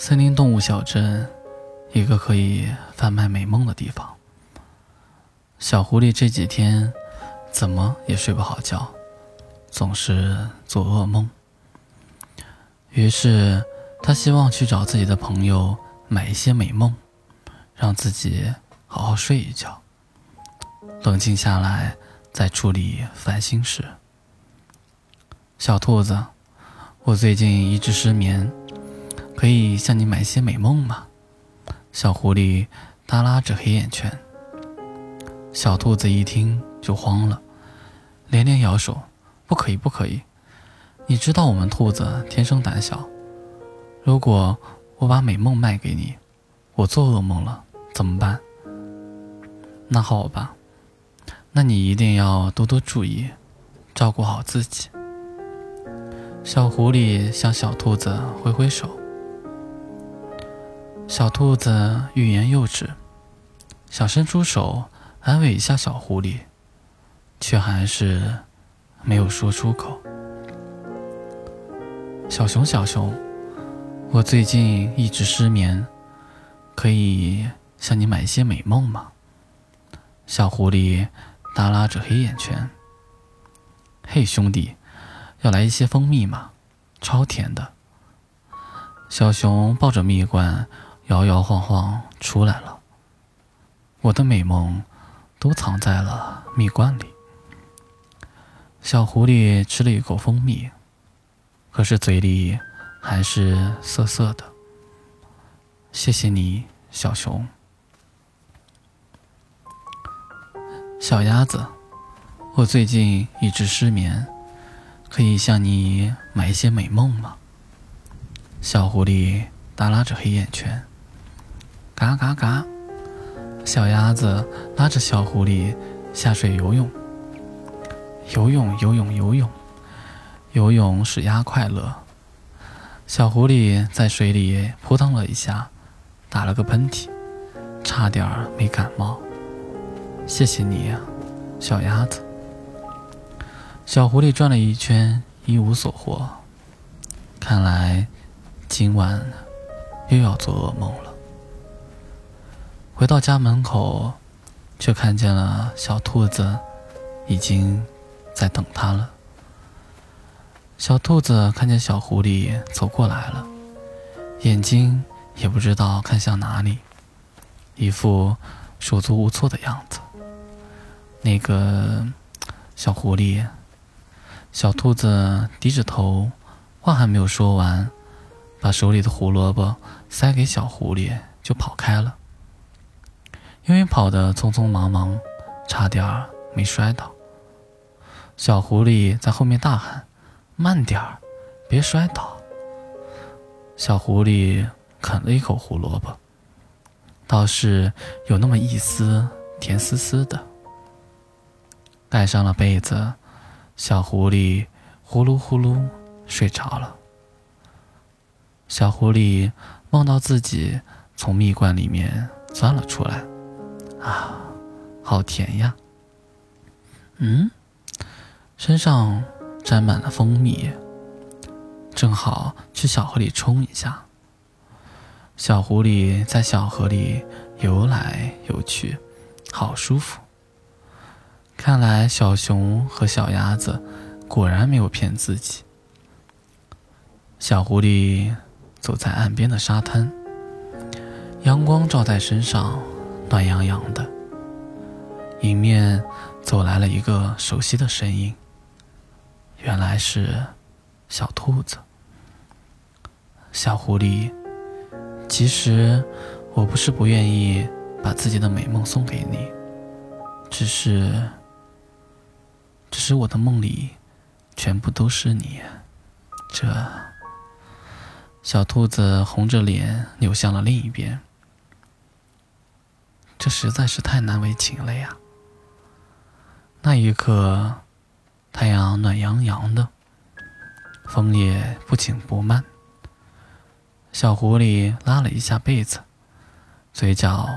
森林动物小镇，一个可以贩卖美梦的地方。小狐狸这几天怎么也睡不好觉，总是做噩梦。于是，他希望去找自己的朋友买一些美梦，让自己好好睡一觉，冷静下来再处理烦心事。小兔子，我最近一直失眠。可以向你买些美梦吗？小狐狸耷拉着黑眼圈。小兔子一听就慌了，连连摇手：“不可以，不可以！你知道我们兔子天生胆小，如果我把美梦卖给你，我做噩梦了怎么办？”那好吧，那你一定要多多注意，照顾好自己。小狐狸向小兔子挥挥手。小兔子欲言又止，想伸出手安慰一下小狐狸，却还是没有说出口。小熊，小熊，我最近一直失眠，可以向你买一些美梦吗？小狐狸耷拉着黑眼圈。嘿，兄弟，要来一些蜂蜜吗？超甜的。小熊抱着蜜罐。摇摇晃晃出来了，我的美梦都藏在了蜜罐里。小狐狸吃了一口蜂蜜，可是嘴里还是涩涩的。谢谢你，小熊。小鸭子，我最近一直失眠，可以向你买一些美梦吗？小狐狸耷拉着黑眼圈。嘎嘎嘎！小鸭子拉着小狐狸下水游泳。游泳，游泳，游泳，游泳使鸭快乐。小狐狸在水里扑腾了一下，打了个喷嚏，差点没感冒。谢谢你，小鸭子。小狐狸转了一圈，一无所获。看来今晚又要做噩梦了。回到家门口，却看见了小兔子，已经在等他了。小兔子看见小狐狸走过来了，眼睛也不知道看向哪里，一副手足无措的样子。那个小狐狸，小兔子低着头，话还没有说完，把手里的胡萝卜塞给小狐狸，就跑开了。因为跑得匆匆忙忙，差点没摔倒。小狐狸在后面大喊：“慢点儿，别摔倒。”小狐狸啃了一口胡萝卜，倒是有那么一丝甜丝丝的。盖上了被子，小狐狸呼噜呼噜睡着了。小狐狸梦到自己从蜜罐里面钻了出来。啊，好甜呀！嗯，身上沾满了蜂蜜，正好去小河里冲一下。小狐狸在小河里游来游去，好舒服。看来小熊和小鸭子果然没有骗自己。小狐狸走在岸边的沙滩，阳光照在身上。暖洋洋的，迎面走来了一个熟悉的身影。原来是小兔子。小狐狸，其实我不是不愿意把自己的美梦送给你，只是，只是我的梦里全部都是你。这，小兔子红着脸扭向了另一边。这实在是太难为情了呀！那一刻，太阳暖洋洋的，风也不紧不慢。小狐狸拉了一下被子，嘴角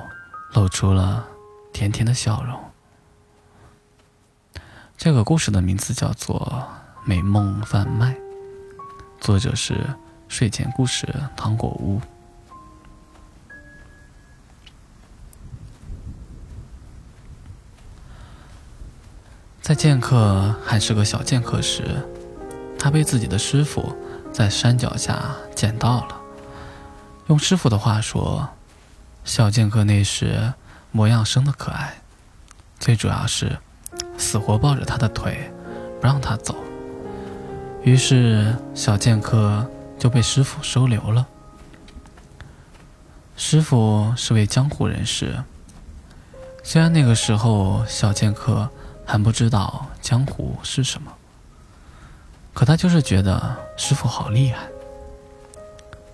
露出了甜甜的笑容。这个故事的名字叫做《美梦贩卖》，作者是睡前故事糖果屋。在剑客还是个小剑客时，他被自己的师傅在山脚下捡到了。用师傅的话说，小剑客那时模样生得可爱，最主要是死活抱着他的腿不让他走。于是小剑客就被师傅收留了。师傅是位江湖人士，虽然那个时候小剑客还不知道江湖是什么，可他就是觉得师傅好厉害。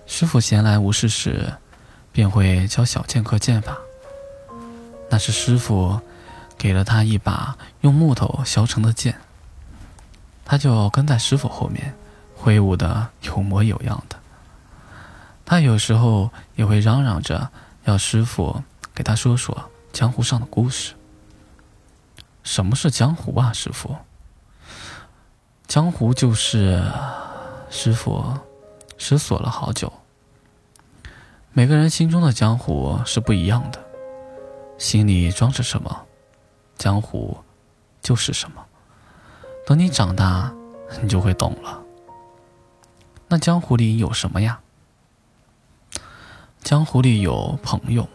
师傅闲来无事时，便会教小剑客剑法。那是师傅给了他一把用木头削成的剑，他就跟在师傅后面，挥舞的有模有样的。他有时候也会嚷嚷着要师傅给他说说江湖上的故事。什么是江湖啊，师傅？江湖就是师傅思索了好久。每个人心中的江湖是不一样的，心里装着什么，江湖就是什么。等你长大，你就会懂了。那江湖里有什么呀？江湖里有朋友，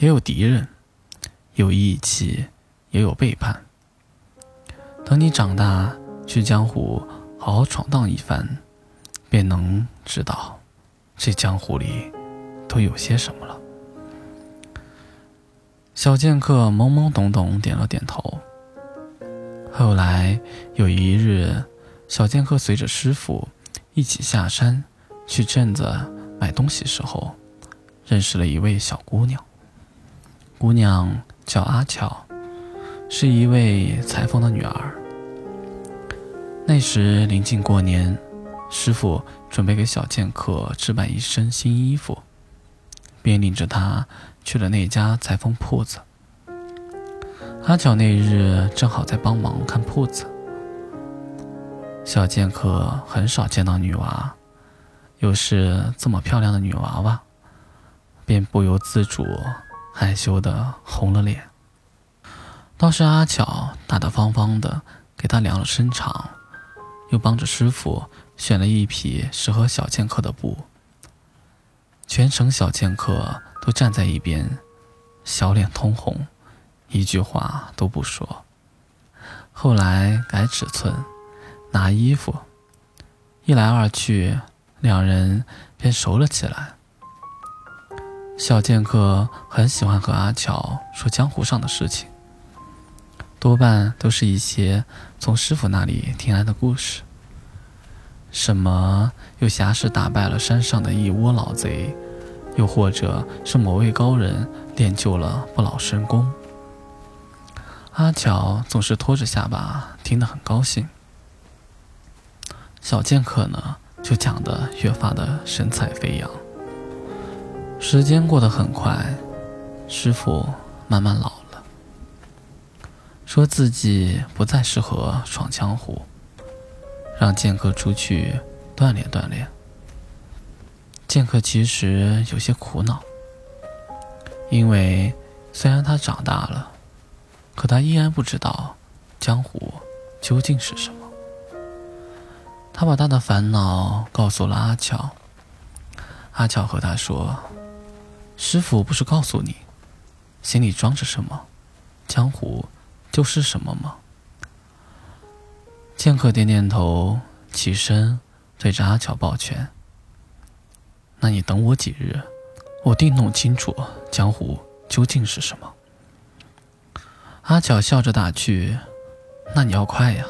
也有敌人，有义气，也有背叛。等你长大，去江湖好好闯荡一番，便能知道，这江湖里都有些什么了。小剑客懵懵懂懂点了点头。后来有一日，小剑客随着师傅一起下山去镇子买东西时候。认识了一位小姑娘，姑娘叫阿巧，是一位裁缝的女儿。那时临近过年，师傅准备给小剑客置办一身新衣服，便领着他去了那家裁缝铺子。阿巧那日正好在帮忙看铺子。小剑客很少见到女娃，又是这么漂亮的女娃娃。便不由自主害羞的红了脸。倒是阿巧大大方方的给他量了身长，又帮着师傅选了一匹适合小剑客的布。全程小剑客都站在一边，小脸通红，一句话都不说。后来改尺寸，拿衣服，一来二去，两人便熟了起来。小剑客很喜欢和阿巧说江湖上的事情，多半都是一些从师傅那里听来的故事。什么有侠士打败了山上的一窝老贼，又或者是某位高人练就了不老神功。阿巧总是拖着下巴听得很高兴，小剑客呢就讲得越发的神采飞扬。时间过得很快，师傅慢慢老了，说自己不再适合闯江湖，让剑客出去锻炼锻炼。剑客其实有些苦恼，因为虽然他长大了，可他依然不知道江湖究竟是什么。他把他的烦恼告诉了阿乔，阿乔和他说。师傅不是告诉你，心里装着什么，江湖就是什么吗？剑客点点头，起身对着阿巧抱拳：“那你等我几日，我定弄清楚江湖究竟是什么。”阿巧笑着打趣：“那你要快呀，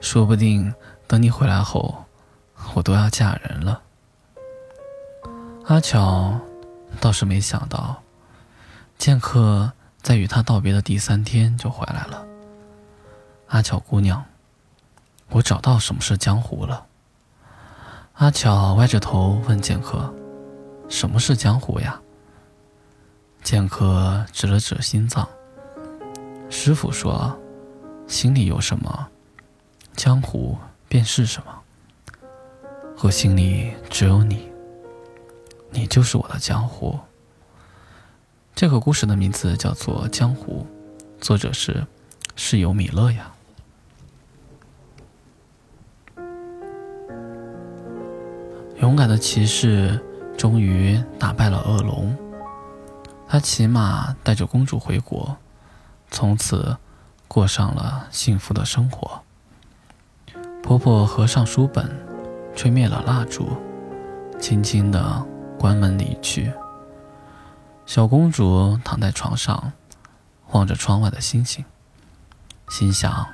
说不定等你回来后，我都要嫁人了。”阿巧。倒是没想到，剑客在与他道别的第三天就回来了。阿巧姑娘，我找到什么是江湖了。阿巧歪着头问剑客：“什么是江湖呀？”剑客指了指心脏。师傅说：“心里有什么，江湖便是什么。我心里只有你。”你就是我的江湖。这个故事的名字叫做《江湖》，作者是室友米勒呀。勇敢的骑士终于打败了恶龙，他骑马带着公主回国，从此过上了幸福的生活。婆婆合上书本，吹灭了蜡烛，轻轻地关门离去。小公主躺在床上，望着窗外的星星，心想：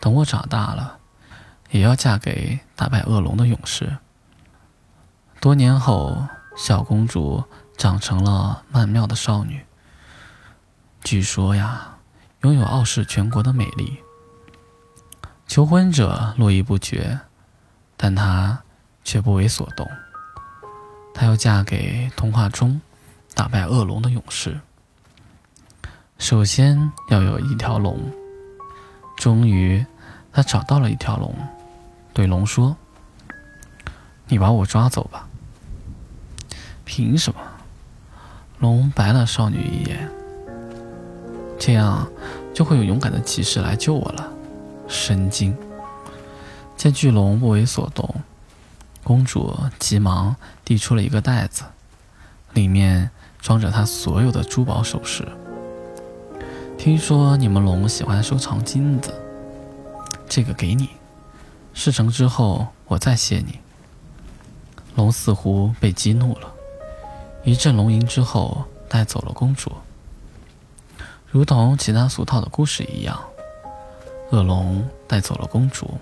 等我长大了，也要嫁给打败恶龙的勇士。多年后，小公主长成了曼妙的少女。据说呀，拥有傲视全国的美丽。求婚者络绎不绝，但她却不为所动。她要嫁给童话中打败恶龙的勇士。首先要有一条龙。终于，他找到了一条龙，对龙说：“你把我抓走吧。”凭什么？龙白了少女一眼。这样就会有勇敢的骑士来救我了。神经！见巨龙不为所动，公主急忙递出了一个袋子，里面装着他所有的珠宝首饰。听说你们龙喜欢收藏金子，这个给你。事成之后我再谢你。龙似乎被激怒了。一阵龙吟之后，带走了公主。如同其他俗套的故事一样，恶龙带走了公主。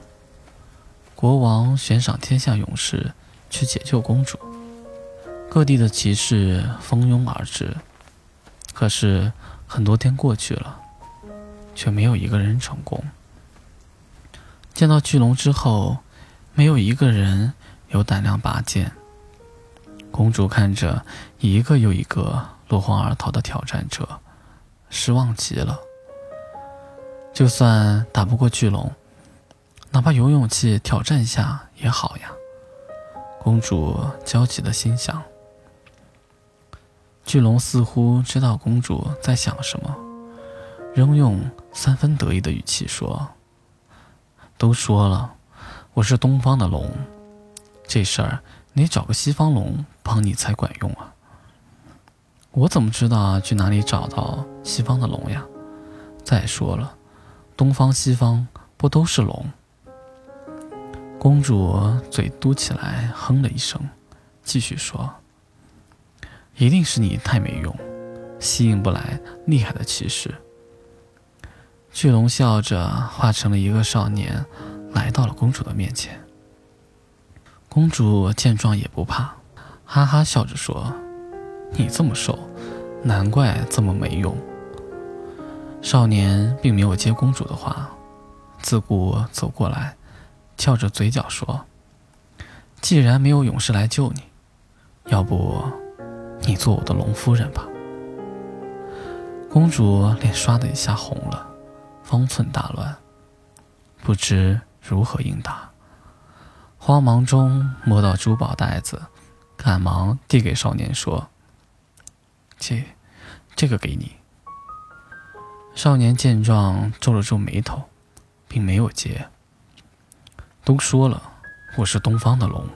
国王悬赏天下勇士去解救公主，各地的骑士蜂拥而至。可是很多天过去了，却没有一个人成功。见到巨龙之后，没有一个人有胆量拔剑。公主看着一个又一个落荒而逃的挑战者，失望极了。就算打不过巨龙，哪怕有勇气挑战一下也好呀。公主焦急的心想。巨龙似乎知道公主在想什么，仍用三分得意的语气说：“都说了，我是东方的龙，这事儿……”你找个西方龙帮你才管用啊！我怎么知道去哪里找到西方的龙呀？再说了，东方西方不都是龙？公主嘴嘟起来，哼了一声，继续说：“一定是你太没用，吸引不来厉害的骑士。”巨龙笑着化成了一个少年，来到了公主的面前。公主见状也不怕，哈哈笑着说：“你这么瘦，难怪这么没用。”少年并没有接公主的话，自顾走过来，翘着嘴角说：“既然没有勇士来救你，要不你做我的龙夫人吧？”公主脸唰的一下红了，方寸大乱，不知如何应答。慌忙中摸到珠宝袋子，赶忙递给少年说：“这，这个给你。”少年见状皱了皱眉头，并没有接。都说了，我是东方的龙。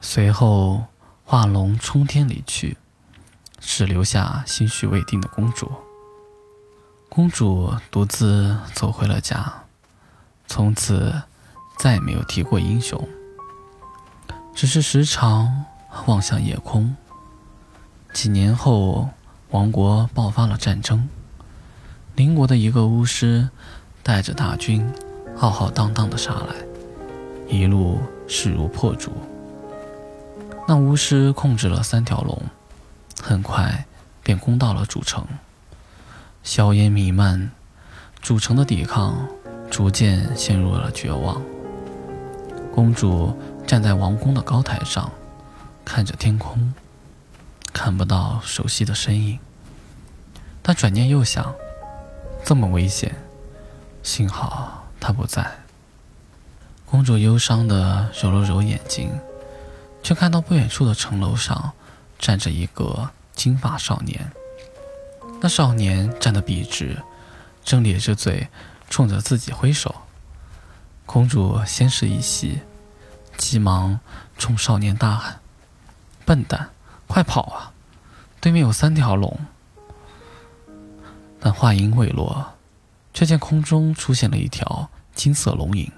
随后化龙冲天离去，只留下心绪未定的公主。公主独自走回了家，从此。再也没有提过英雄，只是时常望向夜空。几年后，王国爆发了战争，邻国的一个巫师带着大军浩浩荡荡的杀来，一路势如破竹。那巫师控制了三条龙，很快便攻到了主城，硝烟弥漫，主城的抵抗逐渐陷入了绝望。公主站在王宫的高台上，看着天空，看不到熟悉的身影。她转念又想，这么危险，幸好他不在。公主忧伤地揉了揉眼睛，却看到不远处的城楼上站着一个金发少年。那少年站得笔直，正咧着嘴冲着自己挥手。公主先是一喜，急忙冲少年大喊：“笨蛋，快跑啊！对面有三条龙！”但话音未落，却见空中出现了一条金色龙影。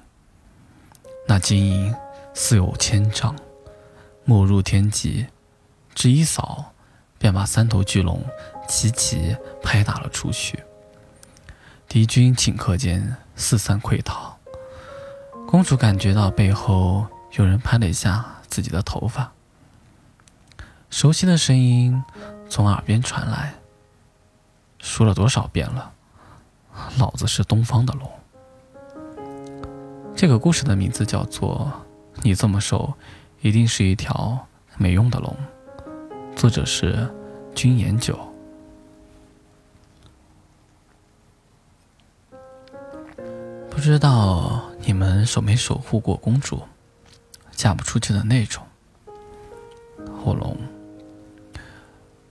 那金影似有千丈，没入天际，只一扫，便把三头巨龙齐齐拍打了出去。敌军顷刻间四散溃逃。公主感觉到背后有人拍了一下自己的头发，熟悉的声音从耳边传来。说了多少遍了，老子是东方的龙。这个故事的名字叫做《你这么瘦，一定是一条没用的龙》，作者是君言九。不知道你们守没守护过公主嫁不出去的那种火龙？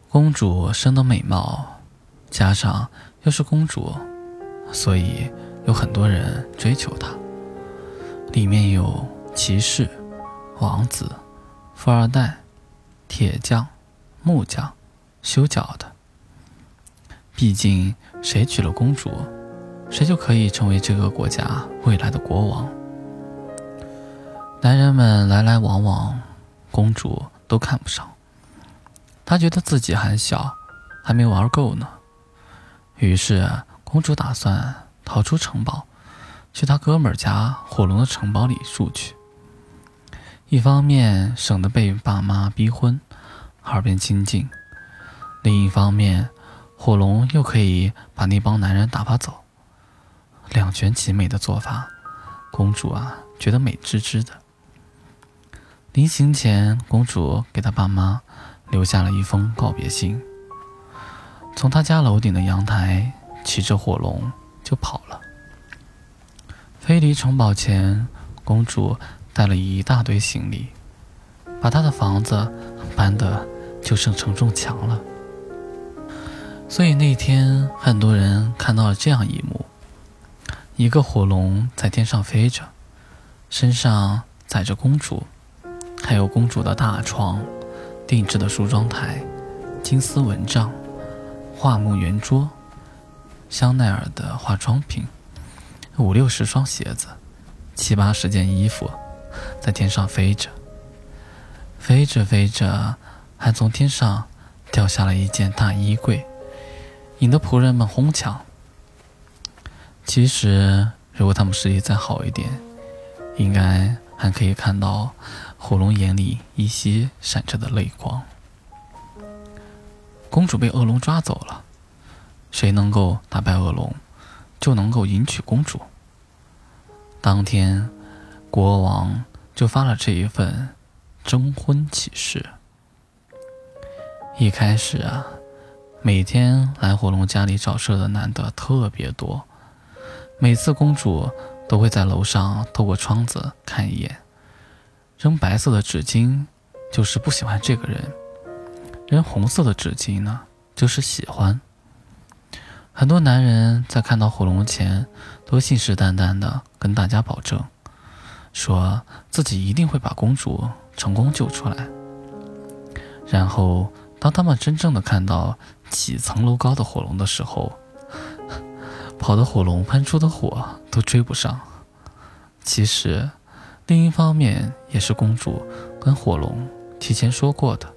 公主生的美貌。加上又是公主，所以有很多人追求她。里面有骑士、王子、富二代、铁匠、木匠、修脚的。毕竟谁娶了公主，谁就可以成为这个国家未来的国王。男人们来来往往，公主都看不上。她觉得自己还小，还没玩够呢。于是，公主打算逃出城堡，去她哥们儿家火龙的城堡里住去。一方面省得被爸妈逼婚，耳边清静；另一方面，火龙又可以把那帮男人打发走。两全其美的做法，公主啊觉得美滋滋的。临行前，公主给她爸妈留下了一封告别信。从她家楼顶的阳台骑着火龙就跑了，飞离城堡前，公主带了一大堆行李，把她的房子搬得就剩承重墙了。所以那天很多人看到了这样一幕：一个火龙在天上飞着，身上载着公主，还有公主的大床、定制的梳妆台、金丝蚊帐。桦木圆桌，香奈儿的化妆品，五六十双鞋子，七八十件衣服，在天上飞着，飞着飞着，还从天上掉下了一件大衣柜，引得仆人们哄抢。其实，如果他们视力再好一点，应该还可以看到火龙眼里依稀闪着的泪光。公主被恶龙抓走了，谁能够打败恶龙，就能够迎娶公主。当天，国王就发了这一份征婚启事。一开始啊，每天来火龙家里找事的男的特别多，每次公主都会在楼上透过窗子看一眼，扔白色的纸巾，就是不喜欢这个人。扔红色的纸巾呢，就是喜欢。很多男人在看到火龙前，都信誓旦旦的跟大家保证，说自己一定会把公主成功救出来。然后，当他们真正的看到几层楼高的火龙的时候，跑的火龙喷出的火都追不上。其实，另一方面也是公主跟火龙提前说过的。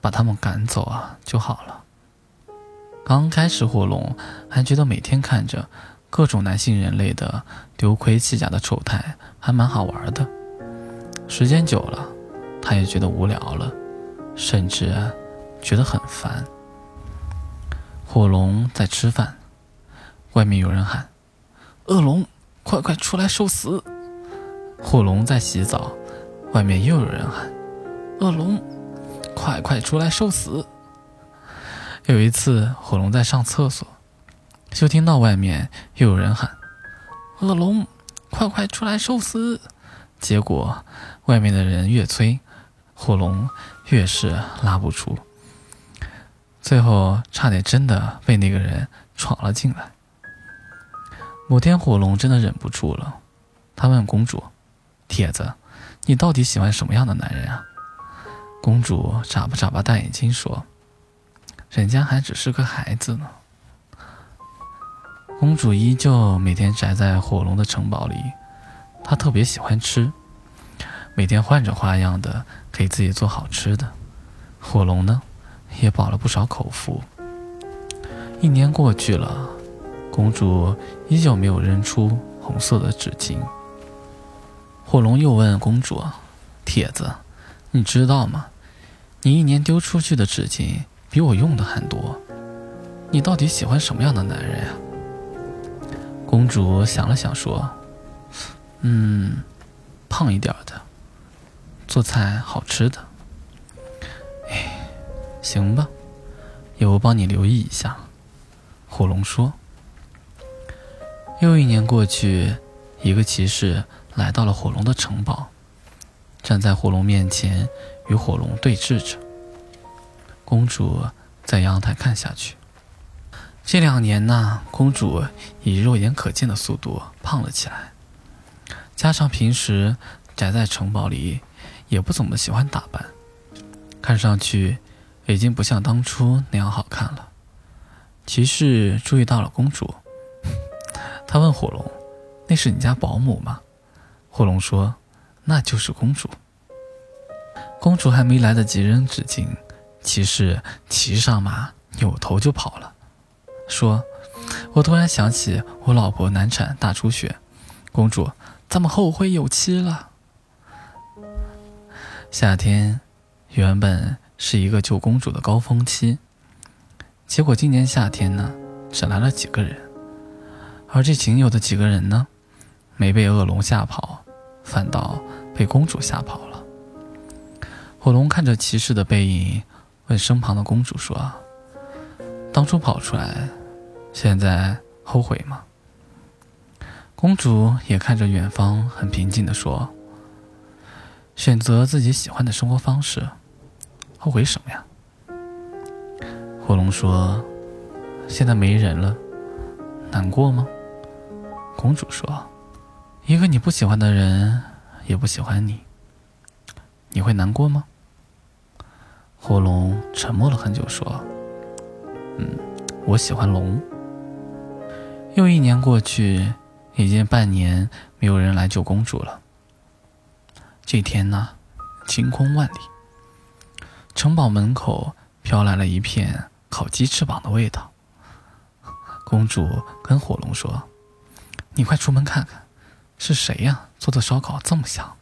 把他们赶走啊就好了。刚开始，火龙还觉得每天看着各种男性人类的丢盔弃甲的丑态还蛮好玩的。时间久了，他也觉得无聊了，甚至觉得很烦。火龙在吃饭，外面有人喊：“恶龙，快快出来受死！”火龙在洗澡，外面又有人喊：“恶龙。”快快出来受死！有一次，火龙在上厕所，就听到外面又有人喊：“恶龙，快快出来受死！”结果，外面的人越催，火龙越是拉不出，最后差点真的被那个人闯了进来。某天，火龙真的忍不住了，他问公主：“铁子，你到底喜欢什么样的男人啊？”公主眨巴眨巴大眼睛说：“人家还只是个孩子呢。”公主依旧每天宅在火龙的城堡里，她特别喜欢吃，每天换着花样的给自己做好吃的。火龙呢，也饱了不少口福。一年过去了。公主依旧没有扔出红色的纸巾。火龙又问公主：“铁子，你知道吗？你一年丢出去的纸巾比我用的还多。你到底喜欢什么样的男人呀？”公主想了想说：“嗯，胖一点的，做菜好吃的。哎，行吧，有我帮你留意一下。”火龙说。又一年过去，一个骑士来到了火龙的城堡，站在火龙面前，与火龙对峙着。公主在阳台看下去。这两年呢，公主以肉眼可见的速度胖了起来，加上平时宅在城堡里，也不怎么喜欢打扮，看上去已经不像当初那样好看了。骑士注意到了公主。他问火龙：“那是你家保姆吗？”火龙说：“那就是公主。”公主还没来得及扔纸巾，骑士骑上马，扭头就跑了，说：“我突然想起我老婆难产大出血，公主，咱们后会有期了。”夏天原本是一个救公主的高峰期，结果今年夏天呢，只来了几个人。而这仅有的几个人呢，没被恶龙吓跑，反倒被公主吓跑了。火龙看着骑士的背影，问身旁的公主说：“当初跑出来，现在后悔吗？”公主也看着远方，很平静地说：“选择自己喜欢的生活方式，后悔什么呀？”火龙说：“现在没人了，难过吗？”公主说：“一个你不喜欢的人也不喜欢你，你会难过吗？”火龙沉默了很久，说：“嗯，我喜欢龙。”又一年过去，已经半年没有人来救公主了。这天呢，晴空万里，城堡门口飘来了一片烤鸡翅膀的味道。公主跟火龙说。你快出门看看，是谁呀？做的烧烤这么香。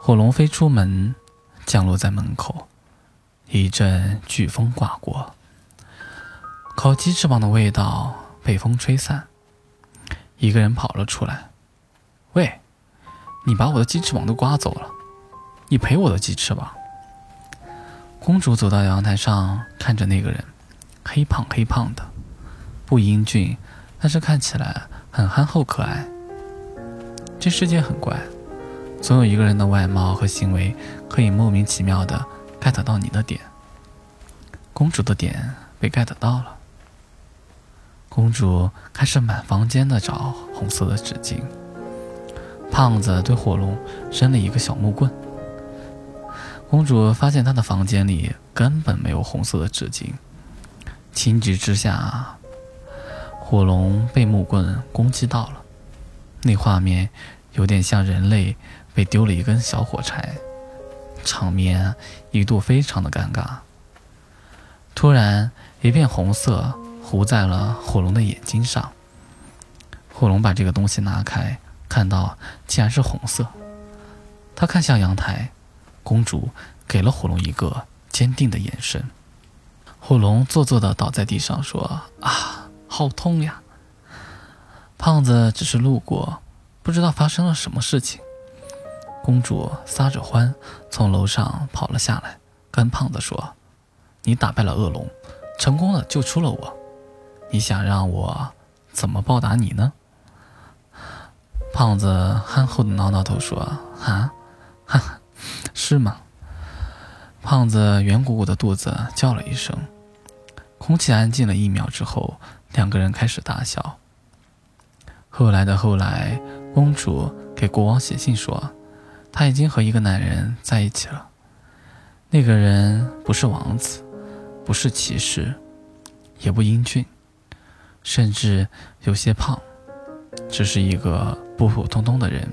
火龙飞出门，降落在门口，一阵飓风刮过，烤鸡翅膀的味道被风吹散。一个人跑了出来：“喂，你把我的鸡翅膀都刮走了，你赔我的鸡翅膀。”公主走到阳台上，看着那个人，黑胖黑胖的，不英俊。但是看起来很憨厚可爱。这世界很怪，总有一个人的外貌和行为可以莫名其妙的 get 到你的点。公主的点被 get 到了。公主开始满房间的找红色的纸巾。胖子对火龙伸了一个小木棍。公主发现她的房间里根本没有红色的纸巾。情急之下。火龙被木棍攻击到了，那画面有点像人类被丢了一根小火柴，场面一度非常的尴尬。突然，一片红色糊在了火龙的眼睛上。火龙把这个东西拿开，看到竟然是红色。他看向阳台，公主给了火龙一个坚定的眼神。火龙做作的倒在地上说：“啊。”好痛呀！胖子只是路过，不知道发生了什么事情。公主撒着欢从楼上跑了下来，跟胖子说：“你打败了恶龙，成功的救出了我。你想让我怎么报答你呢？”胖子憨厚的挠挠头说：“啊，哈哈，是吗？”胖子圆鼓鼓的肚子叫了一声，空气安静了一秒之后。两个人开始大笑。后来的后来，公主给国王写信说，她已经和一个男人在一起了。那个人不是王子，不是骑士，也不英俊，甚至有些胖，只是一个普普通通的人。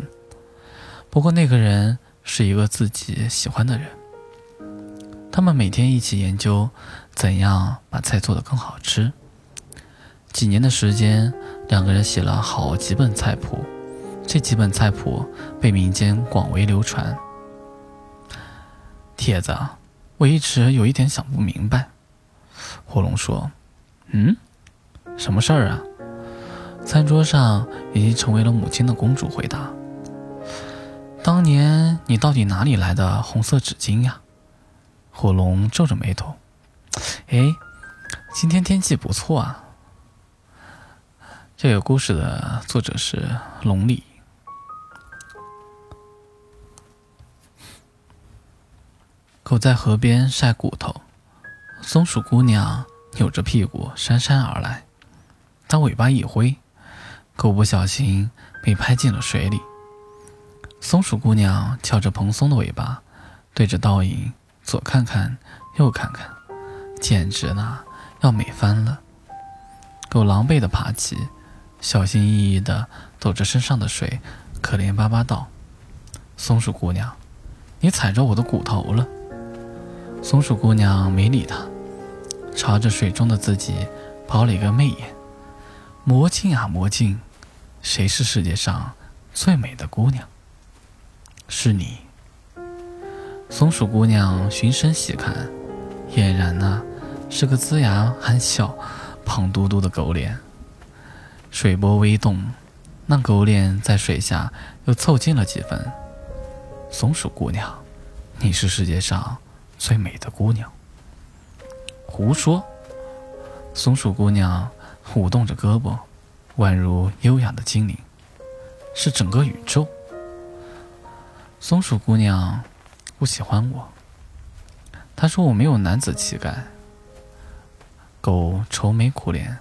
不过那个人是一个自己喜欢的人。他们每天一起研究怎样把菜做得更好吃。几年的时间，两个人写了好几本菜谱，这几本菜谱被民间广为流传。铁子，我一直有一点想不明白。火龙说：“嗯，什么事儿啊？”餐桌上已经成为了母亲的公主回答：“当年你到底哪里来的红色纸巾呀？”火龙皱着眉头：“哎，今天天气不错啊。”这个故事的作者是龙里。狗在河边晒骨头，松鼠姑娘扭着屁股姗姗而来，她尾巴一挥，狗不小心被拍进了水里。松鼠姑娘翘着蓬松的尾巴，对着倒影左看看右看看，简直呢要美翻了。狗狼狈地爬起。小心翼翼地抖着身上的水，可怜巴巴道：“松鼠姑娘，你踩着我的骨头了。”松鼠姑娘没理他，朝着水中的自己抛了一个媚眼：“魔镜啊魔镜，谁是世界上最美的姑娘？是你。”松鼠姑娘循声细看，俨然呢是个龇牙含笑、胖嘟嘟的狗脸。水波微动，那狗脸在水下又凑近了几分。松鼠姑娘，你是世界上最美的姑娘。胡说！松鼠姑娘舞动着胳膊，宛如优雅的精灵。是整个宇宙。松鼠姑娘不喜欢我。她说我没有男子气概。狗愁眉苦脸。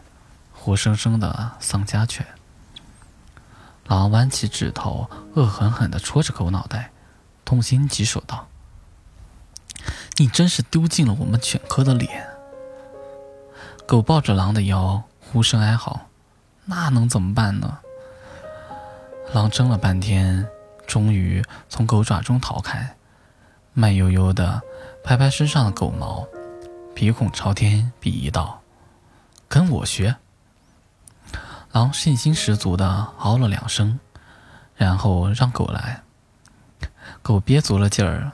活生生的丧家犬。狼弯起指头，恶狠狠地戳着狗脑袋，痛心疾首道：“你真是丢尽了我们犬科的脸！”狗抱着狼的腰，呼声哀嚎：“那能怎么办呢？”狼争了半天，终于从狗爪中逃开，慢悠悠地拍拍身上的狗毛，鼻孔朝天，鄙夷道：“跟我学！”狼信心十足地嗷了两声，然后让狗来。狗憋足了劲儿，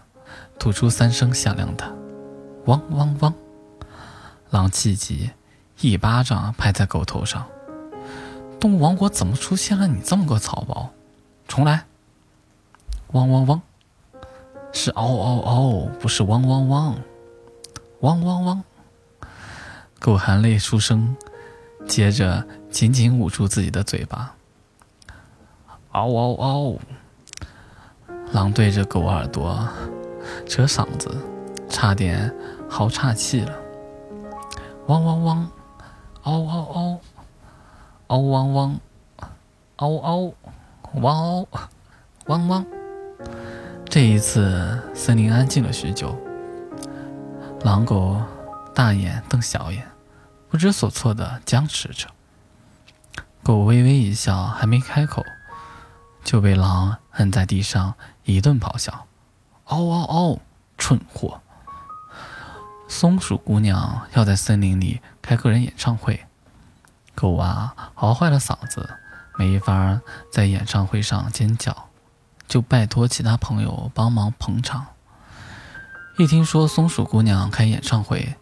吐出三声响亮的“汪汪汪”。狼气急，一巴掌拍在狗头上：“动物王国怎么出现了你这么个草包？重来！”“汪汪汪”，是嗷嗷嗷，不是汪汪汪。汪汪汪，狗含泪出声，接着。紧紧捂住自己的嘴巴，嗷嗷嗷！狼对着狗耳朵扯嗓子，差点嚎岔气了。汪汪汪！嗷嗷嗷！嗷汪汪！嗷嗷！汪嗷！汪汪！这一次，森林安静了许久。狼狗大眼瞪小眼，不知所措的僵持着。狗微微一笑，还没开口，就被狼摁在地上一顿咆哮：“嗷嗷嗷！蠢货！”松鼠姑娘要在森林里开个人演唱会，狗娃熬坏了嗓子，没法在演唱会上尖叫，就拜托其他朋友帮忙捧场。一听说松鼠姑娘开演唱会，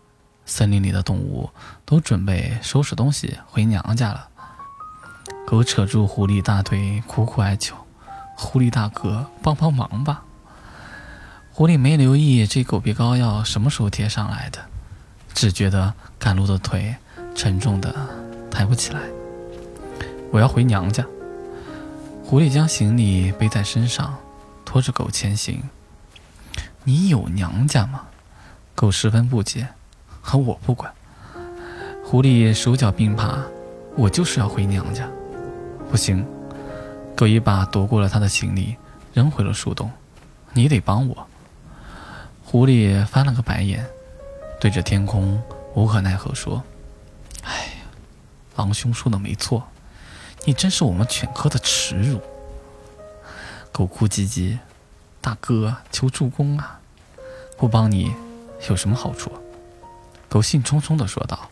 森林里的动物都准备收拾东西回娘家了。狗扯住狐狸大腿，苦苦哀求：“狐狸大哥，帮帮忙吧！”狐狸没留意这狗皮膏药什么时候贴上来的，只觉得赶路的腿沉重的抬不起来。我要回娘家。狐狸将行李背在身上，拖着狗前行。你有娘家吗？狗十分不解。和我不管。狐狸手脚并爬，我就是要回娘家。不行，狗一把夺过了他的行李，扔回了树洞。你得帮我。狐狸翻了个白眼，对着天空无可奈何说：“哎呀，狼兄说的没错，你真是我们犬科的耻辱。”狗哭唧唧：“大哥，求助攻啊！不帮你有什么好处？”狗兴冲冲地说道：“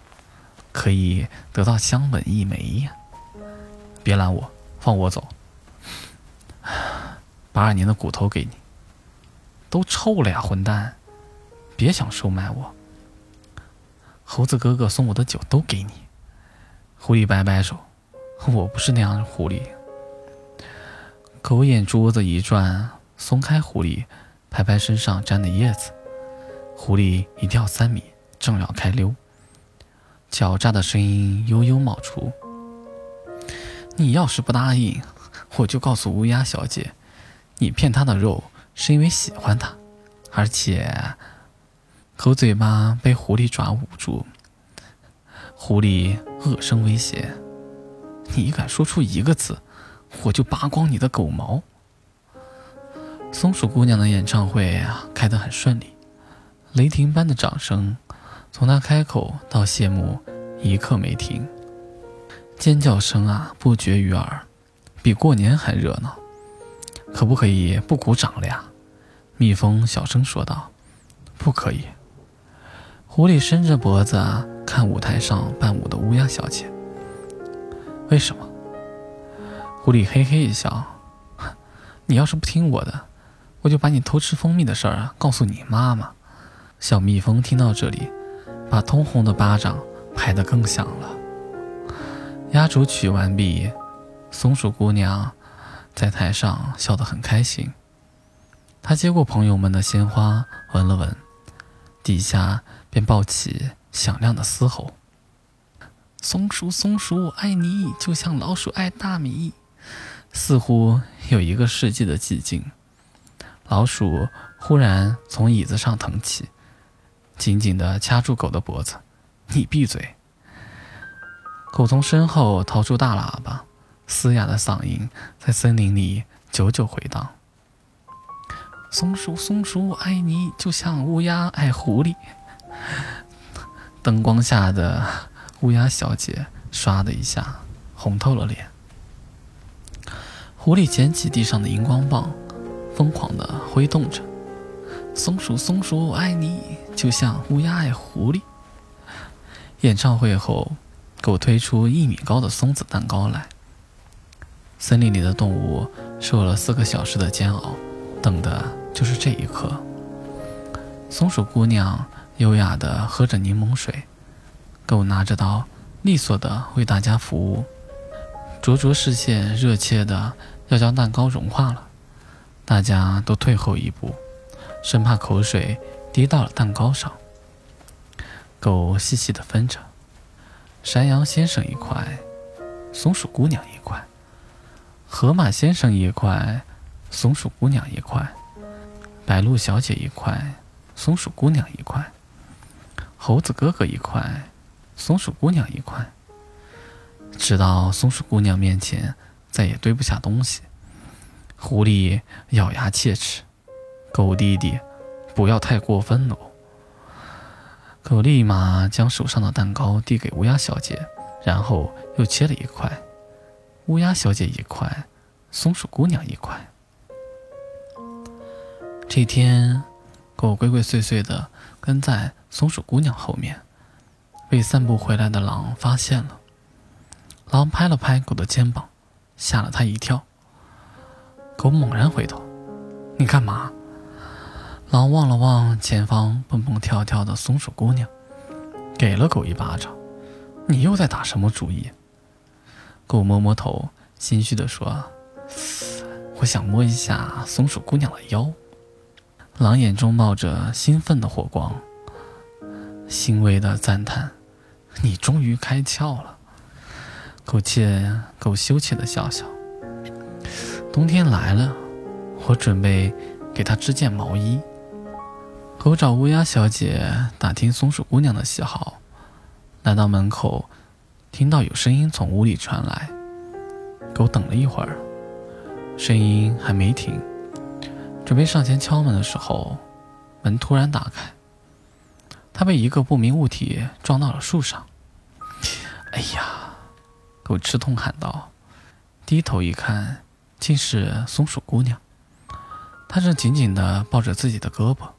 可以得到香吻一枚呀！别拦我，放我走。八二年的骨头给你。”都臭了呀，混蛋！别想收买我。猴子哥哥送我的酒都给你。狐狸摆摆手，我不是那样的狐狸。狗眼珠子一转，松开狐狸，拍拍身上沾的叶子。狐狸一跳三米，正要开溜，狡诈的声音悠悠冒出：“你要是不答应，我就告诉乌鸦小姐，你骗她的肉。”是因为喜欢它，而且狗嘴巴被狐狸爪捂住。狐狸恶声威胁：“你敢说出一个字，我就拔光你的狗毛！”松鼠姑娘的演唱会啊，开得很顺利，雷霆般的掌声从她开口到谢幕一刻没停，尖叫声啊不绝于耳，比过年还热闹。可不可以不鼓掌了呀？蜜蜂小声说道：“不可以。”狐狸伸着脖子看舞台上伴舞的乌鸦小姐。为什么？狐狸嘿嘿一笑：“你要是不听我的，我就把你偷吃蜂蜜的事儿告诉你妈妈。”小蜜蜂听到这里，把通红的巴掌拍得更响了。压轴曲完毕，松鼠姑娘。在台上笑得很开心，他接过朋友们的鲜花，闻了闻，底下便爆起响亮的嘶吼：“松鼠，松鼠我爱你，就像老鼠爱大米。”似乎有一个世纪的寂静。老鼠忽然从椅子上腾起，紧紧地掐住狗的脖子：“你闭嘴！”狗从身后掏出大喇叭。嘶哑的嗓音在森林里久久回荡。松鼠，松鼠我爱你，就像乌鸦爱狐狸。灯光下的乌鸦小姐唰的一下红透了脸。狐狸捡起地上的荧光棒，疯狂地挥动着。松鼠，松鼠我爱你，就像乌鸦爱狐狸。演唱会后，狗推出一米高的松子蛋糕来。森林里的动物受了四个小时的煎熬，等的就是这一刻。松鼠姑娘优雅地喝着柠檬水，狗拿着刀，利索地为大家服务。灼灼视线热切地要将蛋糕融化了，大家都退后一步，生怕口水滴到了蛋糕上。狗细细地分着，山羊先生一块，松鼠姑娘一块。河马先生一块，松鼠姑娘一块，白鹭小姐一块，松鼠姑娘一块，猴子哥哥一块，松鼠姑娘一块。直到松鼠姑娘面前再也堆不下东西，狐狸咬牙切齿：“狗弟弟，不要太过分喽！”狗立马将手上的蛋糕递给乌鸦小姐，然后又切了一块。乌鸦小姐一块，松鼠姑娘一块。这天，狗鬼鬼祟祟的跟在松鼠姑娘后面，被散步回来的狼发现了。狼拍了拍狗的肩膀，吓了它一跳。狗猛然回头：“你干嘛？”狼望了望前方蹦蹦跳跳的松鼠姑娘，给了狗一巴掌：“你又在打什么主意？”狗摸摸头，心虚地说：“我想摸一下松鼠姑娘的腰。”狼眼中冒着兴奋的火光，欣慰地赞叹：“你终于开窍了。”狗怯，狗羞怯地笑笑：“冬天来了，我准备给它织件毛衣。”狗找乌鸦小姐打听松鼠姑娘的喜好，来到门口。听到有声音从屋里传来，狗等了一会儿，声音还没停，准备上前敲门的时候，门突然打开，它被一个不明物体撞到了树上。哎呀！狗吃痛喊道，低头一看，竟是松鼠姑娘。她正紧紧地抱着自己的胳膊，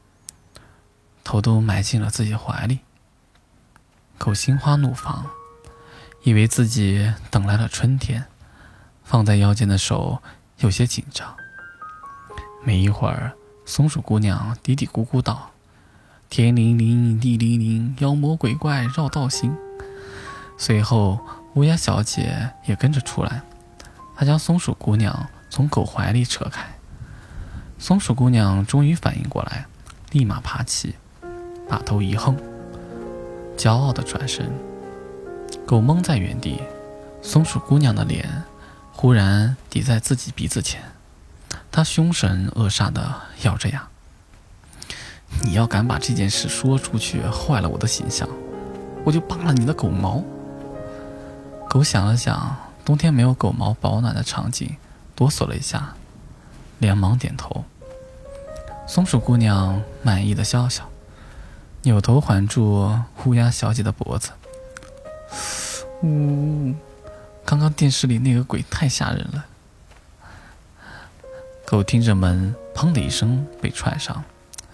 头都埋进了自己怀里。狗心花怒放，以为自己等来了春天，放在腰间的手有些紧张。没一会儿，松鼠姑娘嘀嘀咕咕道：“天灵灵，地灵灵，妖魔鬼怪绕道行。”随后。乌鸦小姐也跟着出来，她将松鼠姑娘从狗怀里扯开。松鼠姑娘终于反应过来，立马爬起，把头一横，骄傲地转身。狗懵在原地，松鼠姑娘的脸忽然抵在自己鼻子前，她凶神恶煞地咬着牙：“你要敢把这件事说出去，坏了我的形象，我就扒了你的狗毛！”狗想了想，冬天没有狗毛保暖的场景，哆嗦了一下，连忙点头。松鼠姑娘满意的笑笑，扭头环住乌鸦小姐的脖子。呜，刚刚电视里那个鬼太吓人了。狗听着门砰的一声被踹上，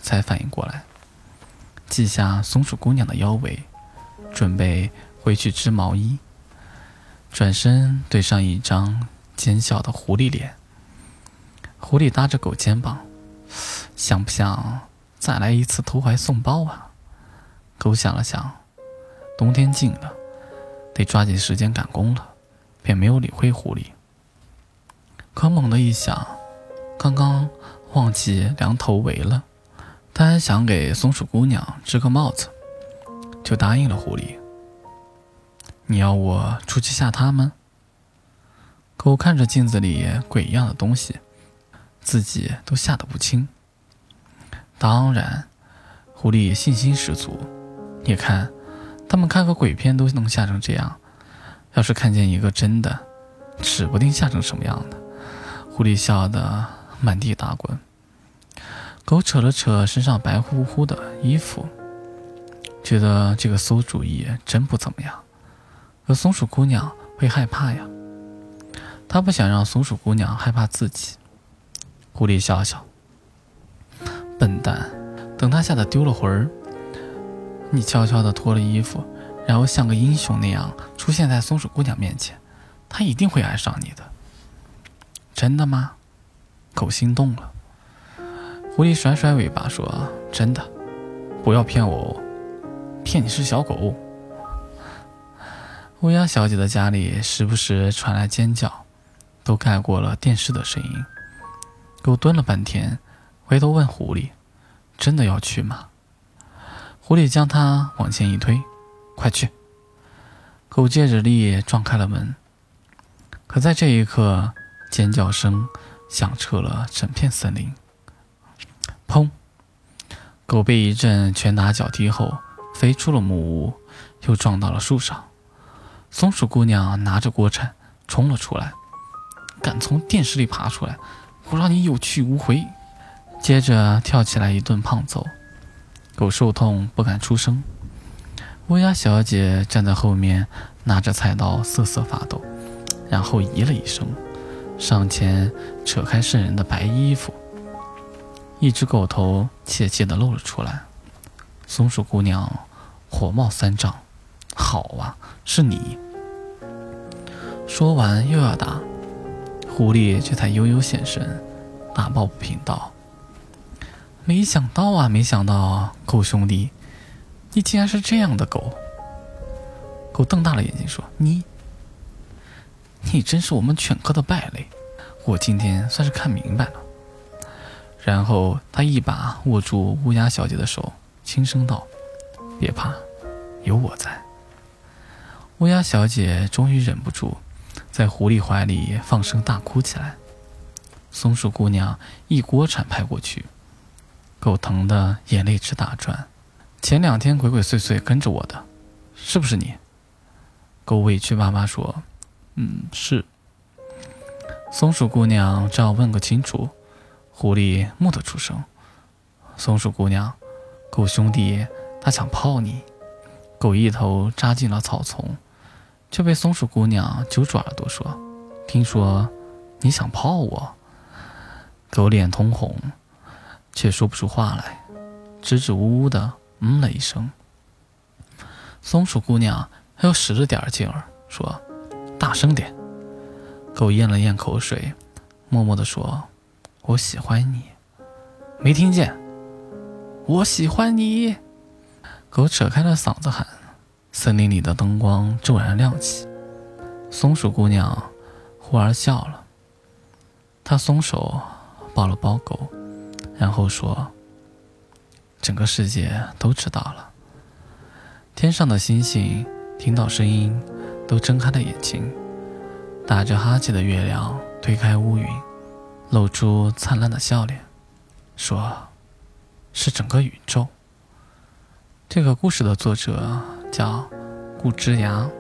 才反应过来，系下松鼠姑娘的腰围，准备回去织毛衣。转身对上一张奸笑的狐狸脸，狐狸搭着狗肩膀，想不想再来一次投怀送抱啊？狗想了想，冬天近了，得抓紧时间赶工了，便没有理会狐狸。可猛地一想，刚刚忘记量头围了，他还想给松鼠姑娘织个帽子，就答应了狐狸。你要我出去吓他们？狗看着镜子里鬼一样的东西，自己都吓得不轻。当然，狐狸信心十足。你看，他们看个鬼片都能吓成这样，要是看见一个真的，指不定吓成什么样的。狐狸笑得满地打滚。狗扯了扯身上白乎乎的衣服，觉得这个馊主意真不怎么样。可松鼠姑娘会害怕呀，她不想让松鼠姑娘害怕自己。狐狸笑笑：“笨蛋，等她吓得丢了魂儿，你悄悄地脱了衣服，然后像个英雄那样出现在松鼠姑娘面前，她一定会爱上你的。”真的吗？狗心动了。狐狸甩甩尾巴说：“真的，不要骗我，骗你是小狗。”乌鸦小姐的家里时不时传来尖叫，都盖过了电视的声音。狗蹲了半天，回头问狐狸：“真的要去吗？”狐狸将它往前一推：“快去！”狗借着力撞开了门。可在这一刻，尖叫声响彻了整片森林。砰！狗被一阵拳打脚踢后，飞出了木屋，又撞到了树上。松鼠姑娘拿着锅铲冲了出来，敢从电视里爬出来，我让你有去无回！接着跳起来一顿胖揍。狗受痛不敢出声。乌鸦小姐站在后面，拿着菜刀瑟瑟发抖，然后咦了一声，上前扯开渗人的白衣服，一只狗头怯怯地露了出来。松鼠姑娘火冒三丈。好啊，是你。说完又要打，狐狸却才悠悠现身，打抱不平道：“没想到啊，没想到，狗兄弟，你竟然是这样的狗。”狗瞪大了眼睛说：“你，你真是我们犬科的败类，我今天算是看明白了。”然后他一把握住乌鸦小姐的手，轻声道：“别怕，有我在。”乌鸦小姐终于忍不住，在狐狸怀里放声大哭起来。松鼠姑娘一锅铲拍过去，狗疼得眼泪直打转。前两天鬼鬼祟祟跟着我的，是不是你？狗委屈巴巴说：“嗯，是。”松鼠姑娘正要问个清楚，狐狸蓦地出声：“松鼠姑娘，狗兄弟他想泡你。”狗一头扎进了草丛，却被松鼠姑娘揪住耳朵说：“听说你想泡我。”狗脸通红，却说不出话来，支支吾吾的嗯了一声。松鼠姑娘又使了点劲儿，说：“大声点。”狗咽了咽口水，默默地说：“我喜欢你。”没听见？我喜欢你。狗扯开了嗓子喊。森林里的灯光骤然亮起，松鼠姑娘忽而笑了。她松手抱了抱狗，然后说：“整个世界都知道了。”天上的星星听到声音，都睁开了眼睛。打着哈欠的月亮推开乌云，露出灿烂的笑脸，说：“是整个宇宙。”这个故事的作者叫顾之阳。